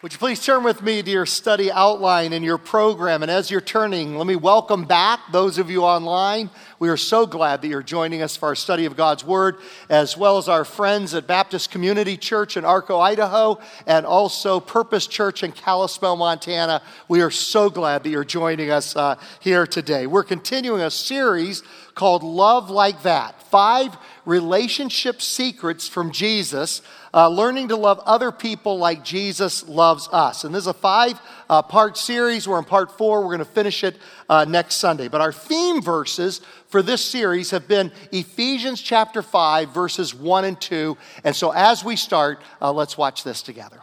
Would you please turn with me to your study outline and your program? And as you're turning, let me welcome back those of you online. We are so glad that you're joining us for our study of God's Word, as well as our friends at Baptist Community Church in Arco, Idaho, and also Purpose Church in Kalispell, Montana. We are so glad that you're joining us uh, here today. We're continuing a series called Love Like That Five Relationship Secrets from Jesus uh, learning to love other people like Jesus loves us. And this is a five uh, part series. We're in part four. We're going to finish it uh, next Sunday. But our theme verses for this series have been Ephesians chapter 5, verses 1 and 2. And so as we start, uh, let's watch this together.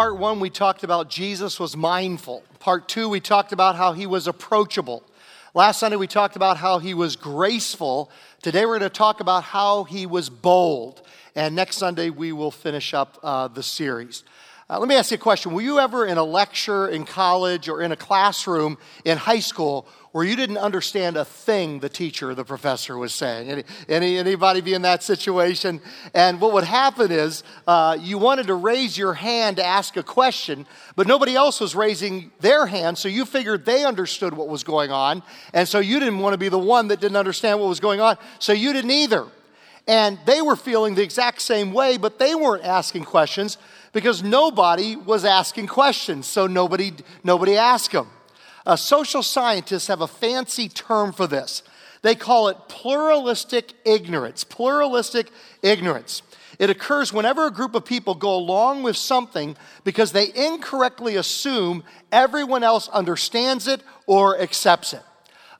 Part one, we talked about Jesus was mindful. Part two, we talked about how he was approachable. Last Sunday, we talked about how he was graceful. Today, we're going to talk about how he was bold. And next Sunday, we will finish up uh, the series. Uh, let me ask you a question. Were you ever in a lecture in college or in a classroom in high school where you didn't understand a thing the teacher or the professor was saying. Any, any anybody be in that situation? And what would happen is uh, you wanted to raise your hand to ask a question, but nobody else was raising their hand, so you figured they understood what was going on, and so you didn't want to be the one that didn't understand what was going on, so you didn't either. And they were feeling the exact same way, but they weren't asking questions because nobody was asking questions, so nobody, nobody asked them. Uh, social scientists have a fancy term for this. They call it pluralistic ignorance. Pluralistic ignorance. It occurs whenever a group of people go along with something because they incorrectly assume everyone else understands it or accepts it.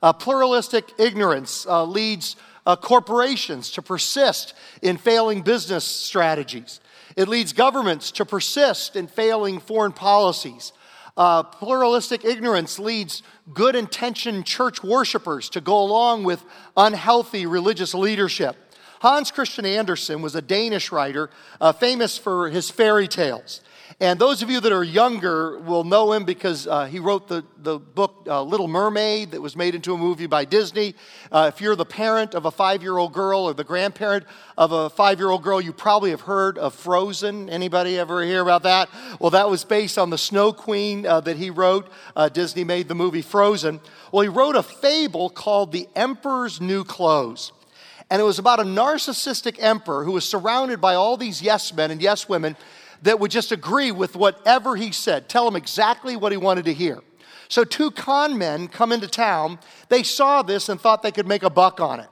Uh, pluralistic ignorance uh, leads uh, corporations to persist in failing business strategies. It leads governments to persist in failing foreign policies. Uh, pluralistic ignorance leads good intentioned church worshipers to go along with unhealthy religious leadership. Hans Christian Andersen was a Danish writer uh, famous for his fairy tales. And those of you that are younger will know him because uh, he wrote the, the book uh, Little Mermaid that was made into a movie by Disney. Uh, if you're the parent of a five year old girl or the grandparent of a five year old girl, you probably have heard of Frozen. Anybody ever hear about that? Well, that was based on the Snow Queen uh, that he wrote. Uh, Disney made the movie Frozen. Well, he wrote a fable called The Emperor's New Clothes. And it was about a narcissistic emperor who was surrounded by all these yes men and yes women that would just agree with whatever he said, tell him exactly what he wanted to hear. So, two con men come into town. They saw this and thought they could make a buck on it.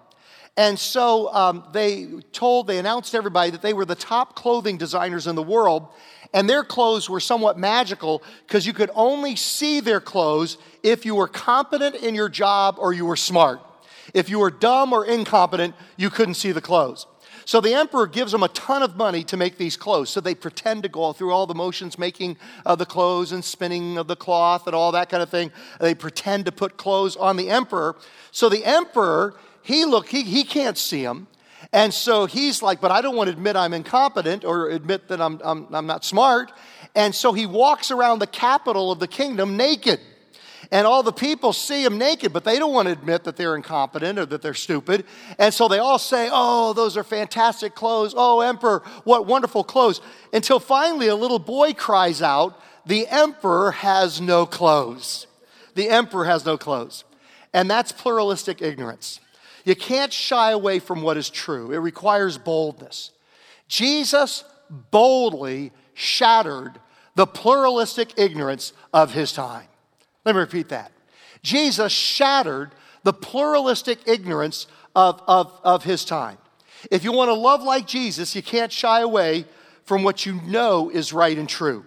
And so um, they told, they announced to everybody that they were the top clothing designers in the world. And their clothes were somewhat magical because you could only see their clothes if you were competent in your job or you were smart. If you were dumb or incompetent, you couldn't see the clothes. So the emperor gives them a ton of money to make these clothes. So they pretend to go through all the motions making uh, the clothes and spinning of the cloth and all that kind of thing. They pretend to put clothes on the emperor. So the emperor, he look, he, he can't see them. And so he's like, but I don't want to admit I'm incompetent or admit that I'm, I'm, I'm not smart. And so he walks around the capital of the kingdom naked. And all the people see him naked, but they don't want to admit that they're incompetent or that they're stupid. And so they all say, Oh, those are fantastic clothes. Oh, Emperor, what wonderful clothes. Until finally a little boy cries out, The emperor has no clothes. The emperor has no clothes. And that's pluralistic ignorance. You can't shy away from what is true, it requires boldness. Jesus boldly shattered the pluralistic ignorance of his time. Let me repeat that. Jesus shattered the pluralistic ignorance of, of, of his time. If you want to love like Jesus, you can't shy away from what you know is right and true.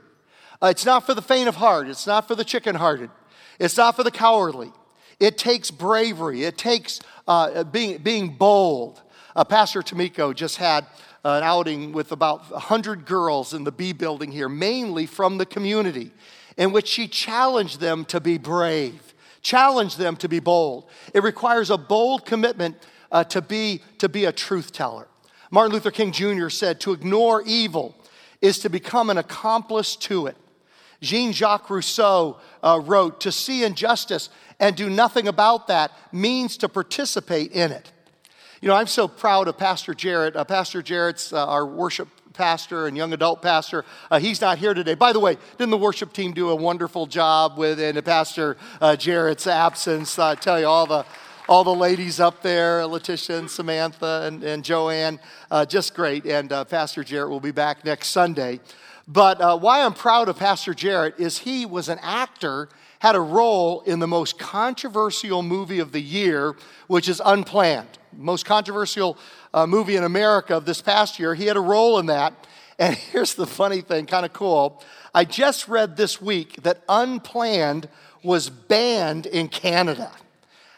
Uh, it's not for the faint of heart, it's not for the chicken hearted, it's not for the cowardly. It takes bravery, it takes uh, being, being bold. Uh, Pastor Tamiko just had an outing with about 100 girls in the B building here, mainly from the community in which she challenged them to be brave, challenged them to be bold. It requires a bold commitment uh, to, be, to be a truth teller. Martin Luther King Jr. said, To ignore evil is to become an accomplice to it. Jean Jacques Rousseau uh, wrote, To see injustice and do nothing about that means to participate in it. You know, I'm so proud of Pastor Jarrett. Uh, Pastor Jarrett's uh, our worship pastor and young adult pastor. Uh, he's not here today. By the way, didn't the worship team do a wonderful job with in Pastor uh, Jarrett's absence? I tell you, all the all the ladies up there, Letitia and Samantha and, and Joanne, uh, just great. And uh, Pastor Jarrett will be back next Sunday. But uh, why I'm proud of Pastor Jarrett is he was an actor, had a role in the most controversial movie of the year, which is Unplanned. Most controversial uh, movie in America of this past year. He had a role in that. And here's the funny thing, kind of cool. I just read this week that Unplanned was banned in Canada.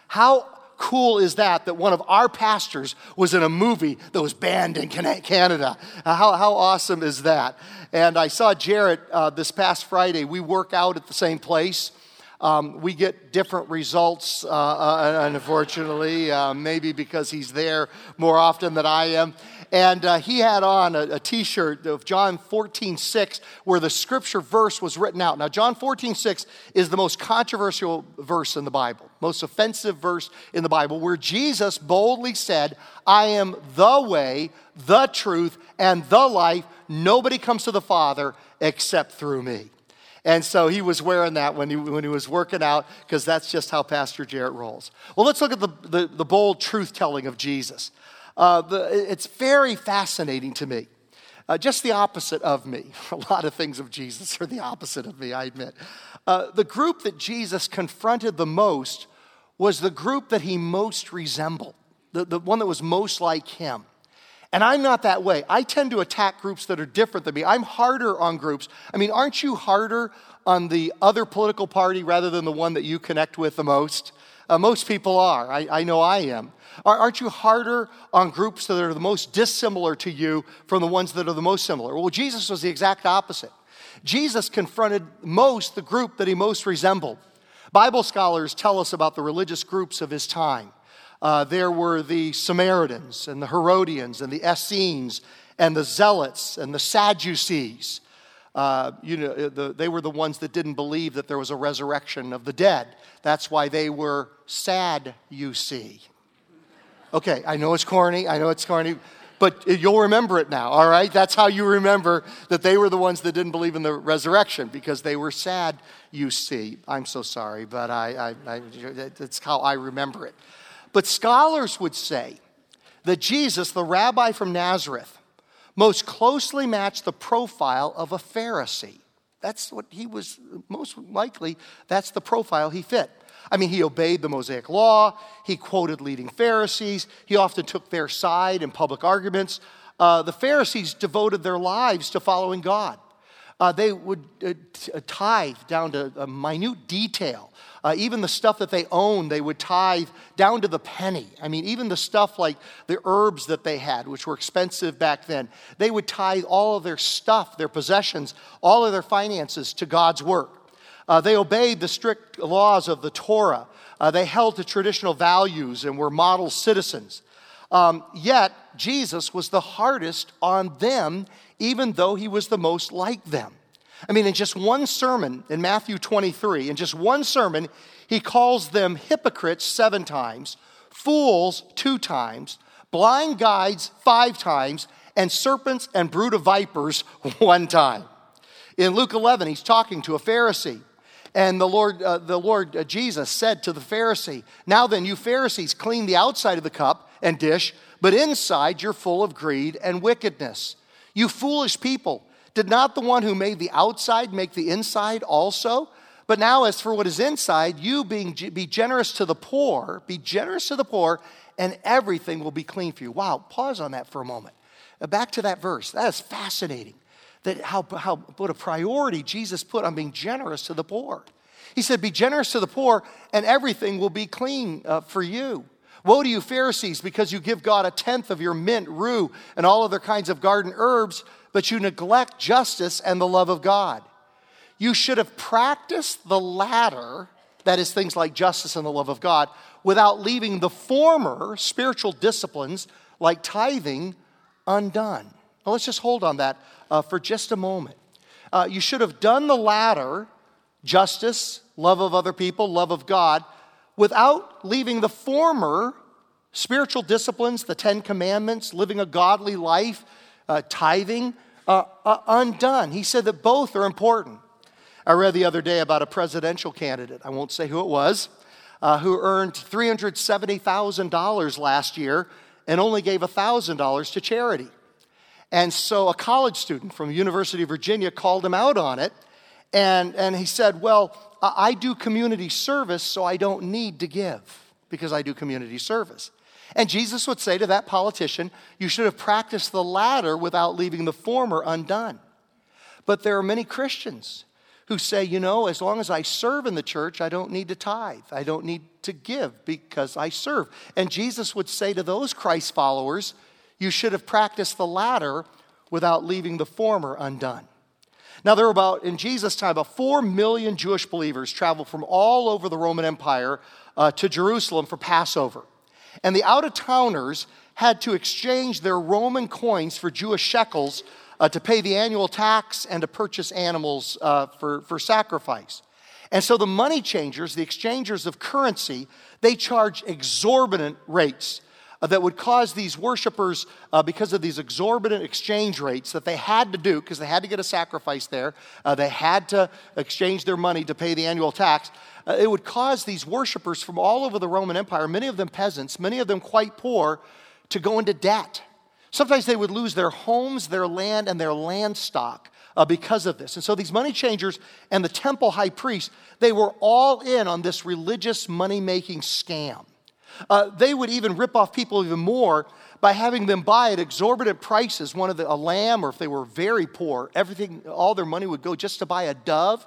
How cool is that that one of our pastors was in a movie that was banned in Canada? How, how awesome is that? And I saw Jarrett uh, this past Friday. We work out at the same place. Um, we get different results, uh, uh, unfortunately, uh, maybe because he's there more often than I am. And uh, he had on a a t shirt of John 14, 6, where the scripture verse was written out. Now, John 14, 6 is the most controversial verse in the Bible, most offensive verse in the Bible, where Jesus boldly said, I am the way, the truth, and the life. Nobody comes to the Father except through me. And so he was wearing that when he, when he was working out because that's just how Pastor Jarrett rolls. Well, let's look at the, the, the bold truth telling of Jesus. Uh, the, it's very fascinating to me. Uh, just the opposite of me. A lot of things of Jesus are the opposite of me, I admit. Uh, the group that Jesus confronted the most was the group that he most resembled, the, the one that was most like him. And I'm not that way. I tend to attack groups that are different than me. I'm harder on groups. I mean, aren't you harder on the other political party rather than the one that you connect with the most? Uh, most people are. I, I know I am. Aren't you harder on groups that are the most dissimilar to you from the ones that are the most similar? Well, Jesus was the exact opposite. Jesus confronted most the group that he most resembled. Bible scholars tell us about the religious groups of his time. Uh, there were the Samaritans and the Herodians and the Essenes and the Zealots and the Sadducees. Uh, you know, uh, the, they were the ones that didn't believe that there was a resurrection of the dead. That's why they were sad, you see. Okay, I know it's corny, I know it's corny, but you'll remember it now, all right? That's how you remember that they were the ones that didn't believe in the resurrection because they were sad, you see. I'm so sorry, but I, I, I that's how I remember it. But scholars would say that Jesus, the rabbi from Nazareth, most closely matched the profile of a Pharisee. That's what he was most likely, that's the profile he fit. I mean, he obeyed the Mosaic law, he quoted leading Pharisees, he often took their side in public arguments. Uh, the Pharisees devoted their lives to following God. Uh, they would uh, t- uh, tithe down to a minute detail. Uh, even the stuff that they owned, they would tithe down to the penny. I mean, even the stuff like the herbs that they had, which were expensive back then, they would tithe all of their stuff, their possessions, all of their finances to God's work. Uh, they obeyed the strict laws of the Torah. Uh, they held to traditional values and were model citizens. Um, yet, Jesus was the hardest on them even though he was the most like them. I mean, in just one sermon in Matthew 23, in just one sermon, he calls them hypocrites seven times, fools two times, blind guides five times, and serpents and brood of vipers one time. In Luke 11, he's talking to a Pharisee. And the Lord, uh, the Lord uh, Jesus said to the Pharisee, Now then, you Pharisees clean the outside of the cup and dish, but inside you're full of greed and wickedness. You foolish people, did not the one who made the outside make the inside also? But now, as for what is inside, you being be generous to the poor, be generous to the poor, and everything will be clean for you. Wow, pause on that for a moment. Uh, back to that verse. That is fascinating. That how, how what a priority Jesus put on being generous to the poor. He said, Be generous to the poor, and everything will be clean uh, for you. Woe to you, Pharisees, because you give God a tenth of your mint, rue, and all other kinds of garden herbs, but you neglect justice and the love of God. You should have practiced the latter, that is, things like justice and the love of God, without leaving the former spiritual disciplines like tithing undone. Now, let's just hold on that uh, for just a moment. Uh, you should have done the latter, justice, love of other people, love of God, without leaving the former spiritual disciplines, the Ten Commandments, living a godly life, uh, tithing, uh, uh, undone. He said that both are important. I read the other day about a presidential candidate, I won't say who it was, uh, who earned $370,000 last year and only gave $1,000 to charity. And so a college student from the University of Virginia called him out on it. And, and he said, Well, I do community service, so I don't need to give because I do community service. And Jesus would say to that politician, You should have practiced the latter without leaving the former undone. But there are many Christians who say, You know, as long as I serve in the church, I don't need to tithe. I don't need to give because I serve. And Jesus would say to those Christ followers, You should have practiced the latter without leaving the former undone. Now, there were about, in Jesus' time, about 4 million Jewish believers traveled from all over the Roman Empire uh, to Jerusalem for Passover. And the out of towners had to exchange their Roman coins for Jewish shekels uh, to pay the annual tax and to purchase animals uh, for, for sacrifice. And so the money changers, the exchangers of currency, they charge exorbitant rates uh, that would cause these worshipers, uh, because of these exorbitant exchange rates that they had to do, because they had to get a sacrifice there, uh, they had to exchange their money to pay the annual tax. Uh, it would cause these worshipers from all over the Roman Empire, many of them peasants, many of them quite poor, to go into debt. Sometimes they would lose their homes, their land, and their land stock. Uh, because of this. And so these money changers and the temple high priest, they were all in on this religious money making scam. Uh, they would even rip off people even more by having them buy at exorbitant prices one of the, a lamb, or if they were very poor, everything, all their money would go just to buy a dove.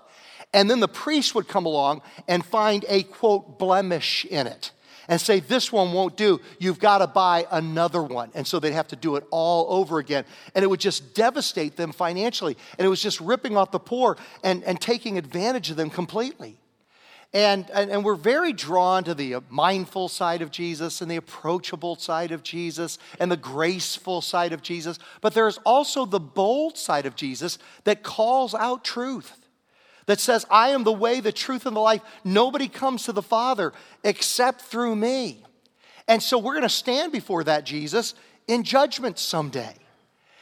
And then the priest would come along and find a quote blemish in it and say, This one won't do. You've got to buy another one. And so they'd have to do it all over again. And it would just devastate them financially. And it was just ripping off the poor and, and taking advantage of them completely. And, and, and, we're very drawn to the mindful side of Jesus and the approachable side of Jesus and the graceful side of Jesus. But there's also the bold side of Jesus that calls out truth, that says, I am the way, the truth, and the life. Nobody comes to the Father except through me. And so we're going to stand before that Jesus in judgment someday.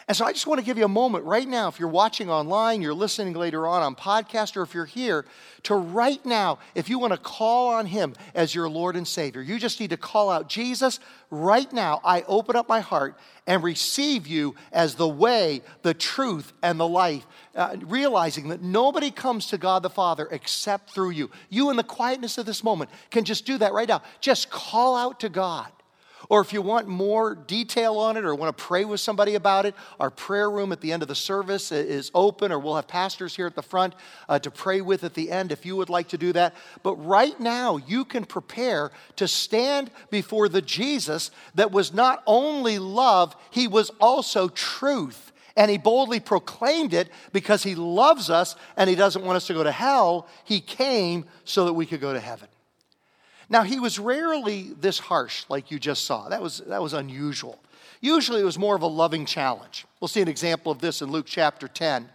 And so I just want to give you a moment right now, if you're watching online, you're listening later on on podcast, or if you're here, to right now, if you want to call on Him as your Lord and Savior, you just need to call out, Jesus, right now, I open up my heart and receive you as the way, the truth, and the life, uh, realizing that nobody comes to God the Father except through you. You, in the quietness of this moment, can just do that right now. Just call out to God. Or if you want more detail on it or want to pray with somebody about it, our prayer room at the end of the service is open, or we'll have pastors here at the front uh, to pray with at the end if you would like to do that. But right now, you can prepare to stand before the Jesus that was not only love, he was also truth. And he boldly proclaimed it because he loves us and he doesn't want us to go to hell. He came so that we could go to heaven. Now, he was rarely this harsh like you just saw. That was, that was unusual. Usually, it was more of a loving challenge. We'll see an example of this in Luke chapter 10.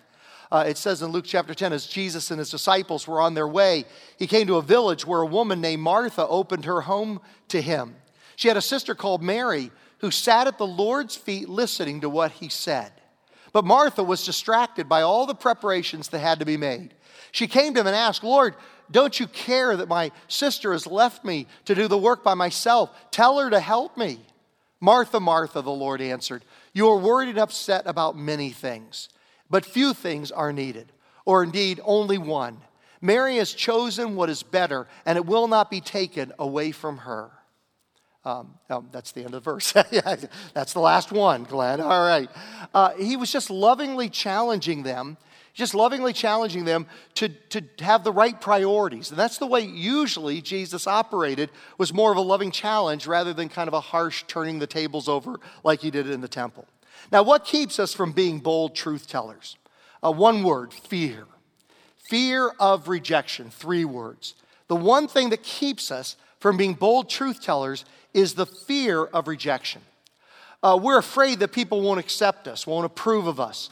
Uh, it says in Luke chapter 10, as Jesus and his disciples were on their way, he came to a village where a woman named Martha opened her home to him. She had a sister called Mary who sat at the Lord's feet listening to what he said. But Martha was distracted by all the preparations that had to be made. She came to him and asked, Lord, don't you care that my sister has left me to do the work by myself? Tell her to help me. Martha, Martha, the Lord answered, You are worried and upset about many things, but few things are needed, or indeed only one. Mary has chosen what is better, and it will not be taken away from her. Um, oh, that's the end of the verse. that's the last one, Glenn. All right. Uh, he was just lovingly challenging them just lovingly challenging them to, to have the right priorities. And that's the way usually Jesus operated, was more of a loving challenge rather than kind of a harsh turning the tables over like he did in the temple. Now, what keeps us from being bold truth tellers? Uh, one word fear. Fear of rejection, three words. The one thing that keeps us from being bold truth tellers is the fear of rejection. Uh, we're afraid that people won't accept us, won't approve of us.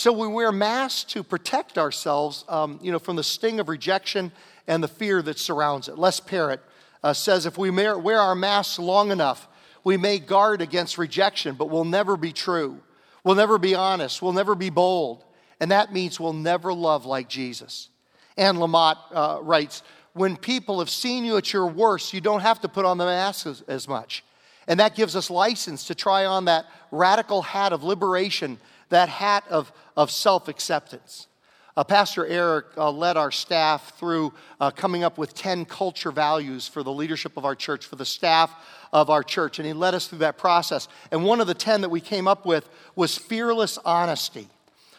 So we wear masks to protect ourselves, um, you know, from the sting of rejection and the fear that surrounds it. Les Parrott uh, says if we wear our masks long enough, we may guard against rejection, but we'll never be true. We'll never be honest. We'll never be bold. And that means we'll never love like Jesus. Anne Lamott uh, writes, when people have seen you at your worst, you don't have to put on the mask as, as much. And that gives us license to try on that radical hat of liberation that hat of, of self acceptance. Uh, Pastor Eric uh, led our staff through uh, coming up with 10 culture values for the leadership of our church, for the staff of our church, and he led us through that process. And one of the 10 that we came up with was fearless honesty.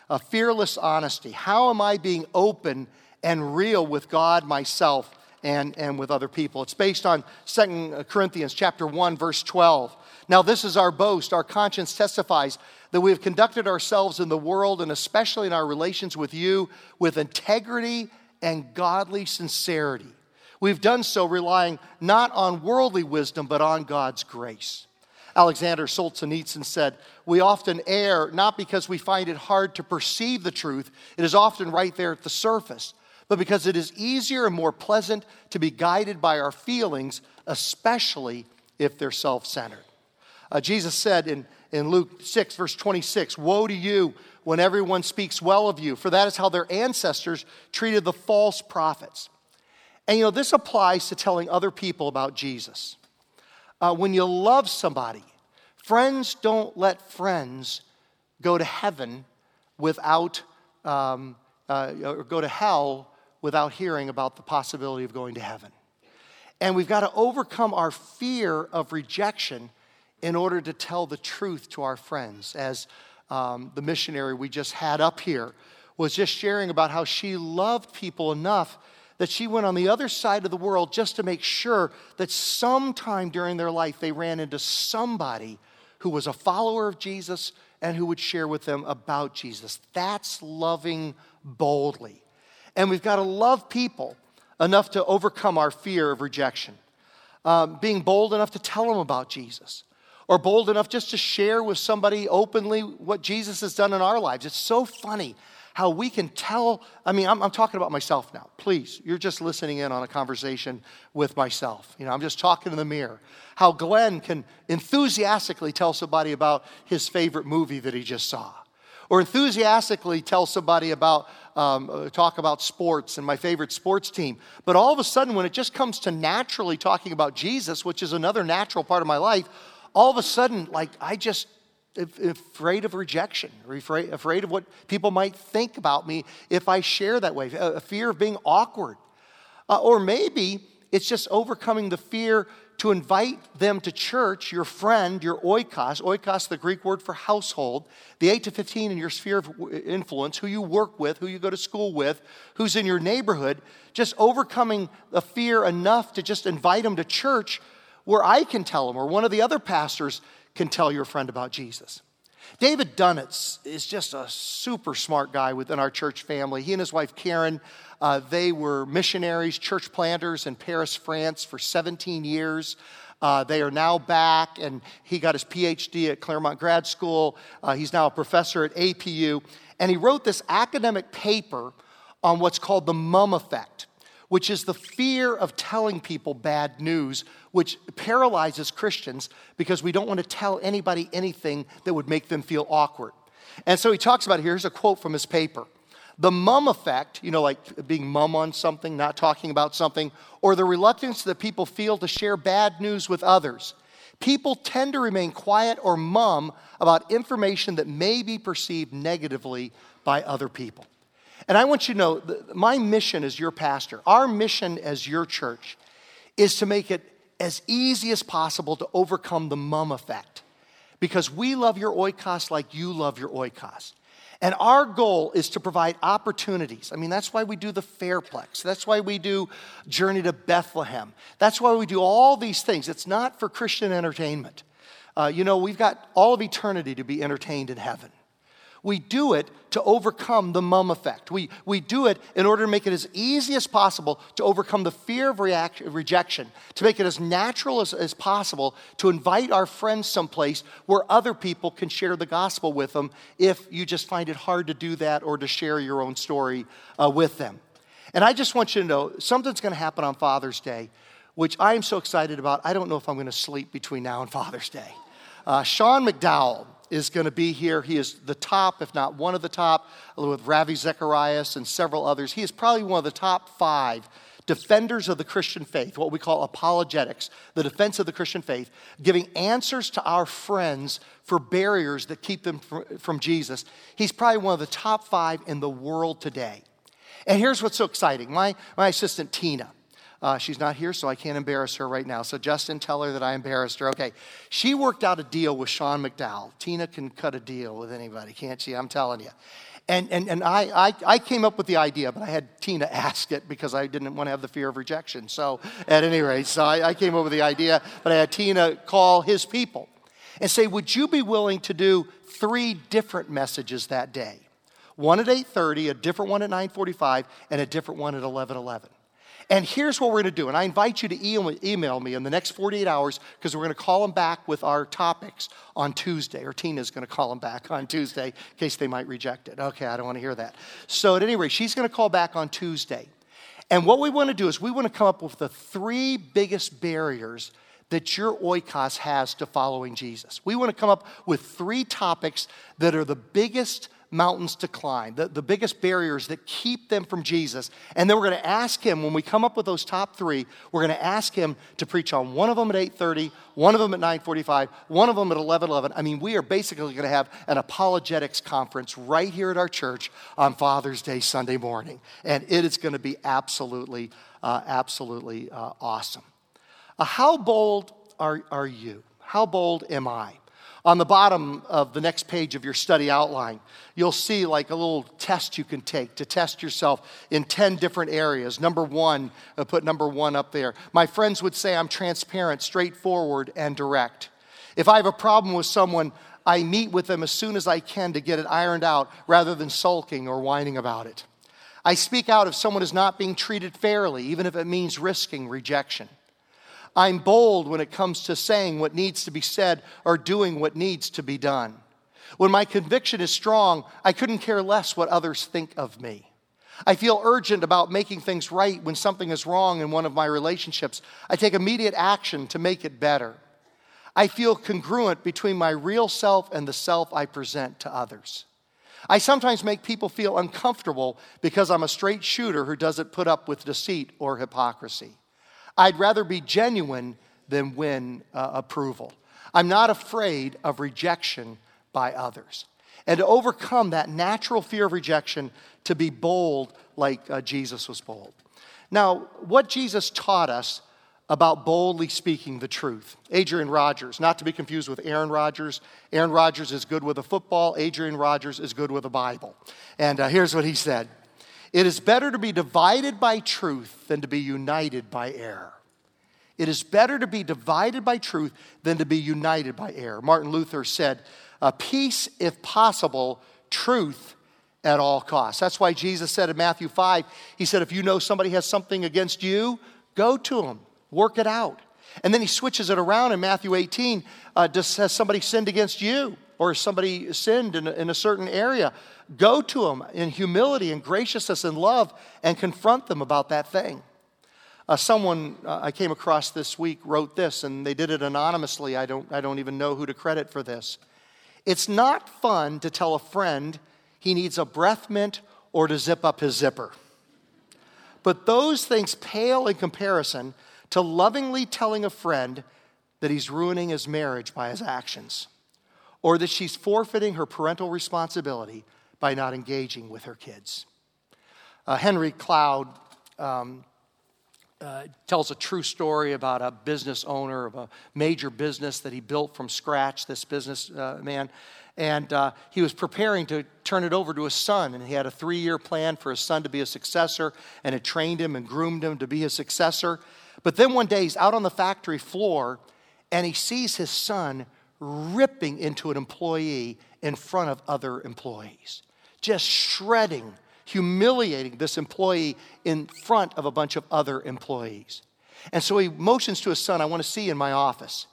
A fearless honesty. How am I being open and real with God, myself, and, and with other people? It's based on Second Corinthians chapter 1, verse 12. Now, this is our boast. Our conscience testifies that we have conducted ourselves in the world and especially in our relations with you with integrity and godly sincerity. We've done so relying not on worldly wisdom, but on God's grace. Alexander Solzhenitsyn said, We often err not because we find it hard to perceive the truth, it is often right there at the surface, but because it is easier and more pleasant to be guided by our feelings, especially if they're self centered. Uh, Jesus said in in Luke 6, verse 26 Woe to you when everyone speaks well of you, for that is how their ancestors treated the false prophets. And you know, this applies to telling other people about Jesus. Uh, when you love somebody, friends don't let friends go to heaven without, um, uh, or go to hell without hearing about the possibility of going to heaven. And we've got to overcome our fear of rejection in order to tell the truth to our friends. As um, the missionary we just had up here was just sharing about how she loved people enough that she went on the other side of the world just to make sure that sometime during their life they ran into somebody who was a follower of Jesus and who would share with them about Jesus. That's loving boldly. And we've got to love people enough to overcome our fear of rejection. Um, being bold enough to tell them about Jesus or bold enough just to share with somebody openly what Jesus has done in our lives. It's so funny how we can tell. I mean, I'm, I'm, talking about myself now. Please, you're just listening in on a conversation with myself. You know, I'm just talking in the mirror. How Glenn can enthusiastically tell somebody about his favorite movie that he just saw, or enthusiastically tell somebody about. Um, uh, talk about sports and my favorite sports team. But all of a sudden, when it just comes to naturally talking about Jesus, which is another natural part of my life, all of a sudden, like, I just afraid of rejection, afraid, afraid of what people might think about me if I share that way, a fear of being awkward. Uh, or maybe it's just overcoming the fear to invite them to church, your friend, your oikos, oikos, the Greek word for household, the 8 to 15 in your sphere of influence, who you work with, who you go to school with, who's in your neighborhood, just overcoming the fear enough to just invite them to church where I can tell them, or one of the other pastors can tell your friend about Jesus. David Dunaetz is just a super smart guy within our church family. He and his wife Karen, uh, they were missionaries, church planters in Paris, France for 17 years. Uh, they are now back, and he got his PhD at Claremont Grad School. Uh, he's now a professor at APU. And he wrote this academic paper on what's called the mum effect which is the fear of telling people bad news, which paralyzes Christians because we don't want to tell anybody anything that would make them feel awkward. And so he talks about it. here. Here's a quote from his paper. The mum effect, you know, like being mum on something, not talking about something, or the reluctance that people feel to share bad news with others. People tend to remain quiet or mum about information that may be perceived negatively by other people. And I want you to know my mission as your pastor, our mission as your church, is to make it as easy as possible to overcome the mum effect. Because we love your oikos like you love your oikos. And our goal is to provide opportunities. I mean, that's why we do the Fairplex. That's why we do Journey to Bethlehem. That's why we do all these things. It's not for Christian entertainment. Uh, you know, we've got all of eternity to be entertained in heaven. We do it to overcome the mum effect. We, we do it in order to make it as easy as possible to overcome the fear of rejection, to make it as natural as, as possible to invite our friends someplace where other people can share the gospel with them if you just find it hard to do that or to share your own story uh, with them. And I just want you to know something's going to happen on Father's Day, which I am so excited about. I don't know if I'm going to sleep between now and Father's Day. Uh, Sean McDowell is going to be here. He is the top, if not one of the top, with Ravi Zacharias and several others. He is probably one of the top five defenders of the Christian faith, what we call apologetics, the defense of the Christian faith, giving answers to our friends for barriers that keep them from, Jesus. He's probably one of the top five in the world today. And here's what's so exciting my, my assistant, Tina. Uh, she's not here, so I can't embarrass her right now. So, Justin, tell her that I embarrassed her. Okay. She worked out a deal with Sean McDowell. Tina can cut a deal with anybody, can't she? I'm telling you. And, and, and I, I, I came up with the idea, but I had Tina ask it because I didn't want to have the fear of rejection. So, at any rate, so I, I came up with the idea, but I had Tina call his people and say, Would you be willing to do three different messages that day? One at 8:30, a different one at 9:45, and a different one at 11:11. And here's what we're going to do. And I invite you to email me in the next 48 hours because we're going to call them back with our topics on Tuesday. Or Tina's going to call them back on Tuesday in case they might reject it. Okay, I don't want to hear that. So, at any rate, she's going to call back on Tuesday. And what we want to do is we want to come up with the three biggest barriers that your oikos has to following Jesus. We want to come up with three topics that are the biggest mountains to climb, the, the biggest barriers that keep them from Jesus. And then we're going to ask him, when we come up with those top three, we're going to ask him to preach on one of them at 8.30, one of them at 9.45, one of them at 11.11. I mean, we are basically going to have an apologetics conference right here at our church on Father's Day, Sunday morning. And it is going to be absolutely, uh, absolutely uh, awesome. Uh, how bold are, are you? How bold am I? On the bottom of the next page of your study outline, you'll see like a little test you can take to test yourself in 10 different areas. Number one, I put number one up there. My friends would say I'm transparent, straightforward, and direct. If I have a problem with someone, I meet with them as soon as I can to get it ironed out rather than sulking or whining about it. I speak out if someone is not being treated fairly, even if it means risking rejection. I'm bold when it comes to saying what needs to be said or doing what needs to be done. When my conviction is strong, I couldn't care less what others think of me. I feel urgent about making things right when something is wrong in one of my relationships. I take immediate action to make it better. I feel congruent between my real self and the self I present to others. I sometimes make people feel uncomfortable because I'm a straight shooter who doesn't put up with deceit or hypocrisy. I'd rather be genuine than win uh, approval. I'm not afraid of rejection by others. And to overcome that natural fear of rejection, to be bold like uh, Jesus was bold. Now, what Jesus taught us about boldly speaking the truth. Adrian Rogers, not to be confused with Aaron Rodgers. Aaron Rodgers is good with a football, Adrian Rogers is good with a Bible. And uh, here's what he said It is better to be divided by truth than to be united by error. It is better to be divided by truth than to be united by error. Martin Luther said, Peace if possible, truth at all costs. That's why Jesus said in Matthew 5, He said, If you know somebody has something against you, go to them Work it out. And then he switches it around in Matthew 18. Uh, does, has somebody sinned against you? Or somebody sinned in a, in a certain area? Go to them in humility and graciousness and love and confront them about that thing. Uh, someone uh, I came across this week wrote this, and they did it anonymously. I don't, I don't even know who to credit for this. It's not fun to tell a friend he needs a breath mint or to zip up his zipper. But those things pale in comparison to lovingly telling a friend that he's ruining his marriage by his actions, or that she's forfeiting her parental responsibility by not engaging with her kids. Uh, Henry Cloud um, uh, tells a true story about a business owner of a major business that he built from scratch, this businessman. Uh, and uh, he was preparing to turn it over to his son. And he had a three year plan for his son to be a successor and had trained him and groomed him to be his successor. But then one day he's out on the factory floor and he sees his son ripping into an employee in front of other employees, just shredding, humiliating this employee in front of a bunch of other employees. And so he motions to his son, I want to see you in my office.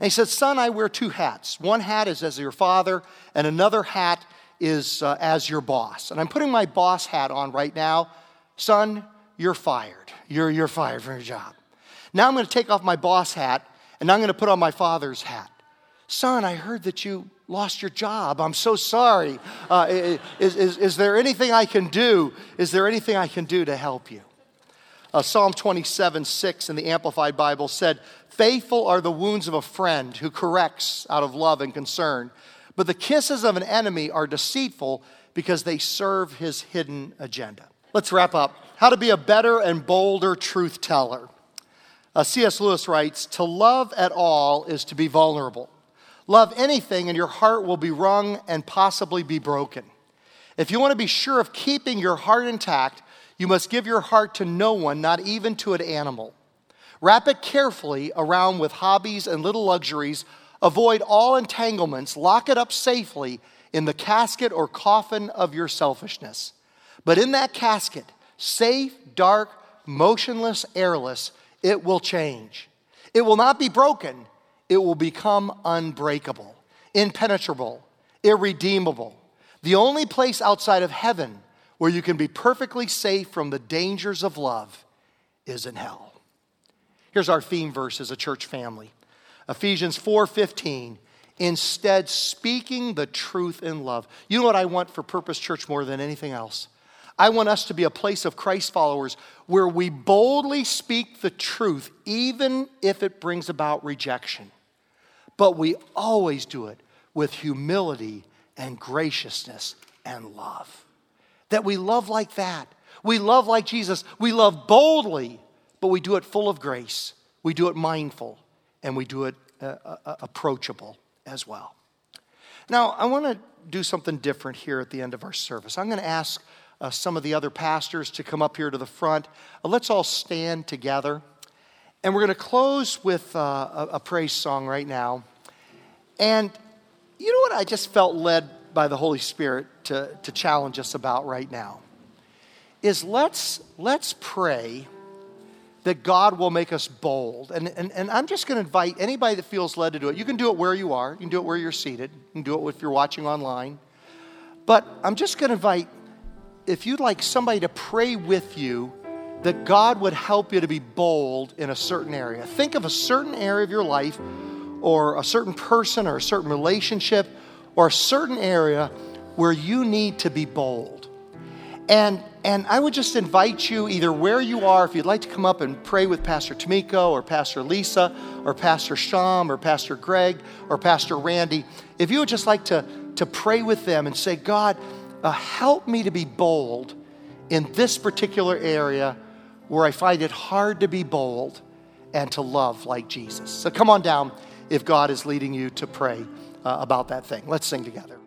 And he says, Son, I wear two hats. One hat is as your father, and another hat is uh, as your boss. And I'm putting my boss hat on right now. Son, you're fired. You're, you're fired from your job. Now I'm going to take off my boss hat and I'm going to put on my father's hat. Son, I heard that you lost your job. I'm so sorry. Uh, is, is, is there anything I can do? Is there anything I can do to help you? Uh, Psalm 27 6 in the Amplified Bible said, Faithful are the wounds of a friend who corrects out of love and concern, but the kisses of an enemy are deceitful because they serve his hidden agenda. Let's wrap up. How to be a better and bolder truth teller. Uh, C.S. Lewis writes To love at all is to be vulnerable. Love anything, and your heart will be wrung and possibly be broken. If you want to be sure of keeping your heart intact, you must give your heart to no one, not even to an animal. Wrap it carefully around with hobbies and little luxuries. Avoid all entanglements. Lock it up safely in the casket or coffin of your selfishness. But in that casket, safe, dark, motionless, airless, it will change. It will not be broken, it will become unbreakable, impenetrable, irredeemable. The only place outside of heaven where you can be perfectly safe from the dangers of love is in hell. Here's our theme verse as a church family. Ephesians 4:15 instead speaking the truth in love. You know what I want for Purpose Church more than anything else? I want us to be a place of Christ followers where we boldly speak the truth, even if it brings about rejection. But we always do it with humility and graciousness and love. That we love like that. We love like Jesus. We love boldly, but we do it full of grace. We do it mindful, and we do it uh, uh, approachable as well. Now, I want to do something different here at the end of our service. I'm going to ask uh, some of the other pastors to come up here to the front. Uh, let's all stand together. And we're going to close with uh, a, a praise song right now. And you know what I just felt led by the Holy Spirit to, to challenge us about right now? Is let's, let's pray that God will make us bold. And, and, and I'm just going to invite anybody that feels led to do it. You can do it where you are, you can do it where you're seated, you can do it if you're watching online. But I'm just going to invite if you'd like somebody to pray with you that God would help you to be bold in a certain area. Think of a certain area of your life or a certain person or a certain relationship or a certain area where you need to be bold. And, and I would just invite you, either where you are, if you'd like to come up and pray with Pastor Tamiko or Pastor Lisa or Pastor Sham or Pastor Greg or Pastor Randy, if you would just like to, to pray with them and say, God, uh, help me to be bold in this particular area where I find it hard to be bold. and to love like Jesus. So come on down if God is leading you to pray uh, about that thing. Let's sing together.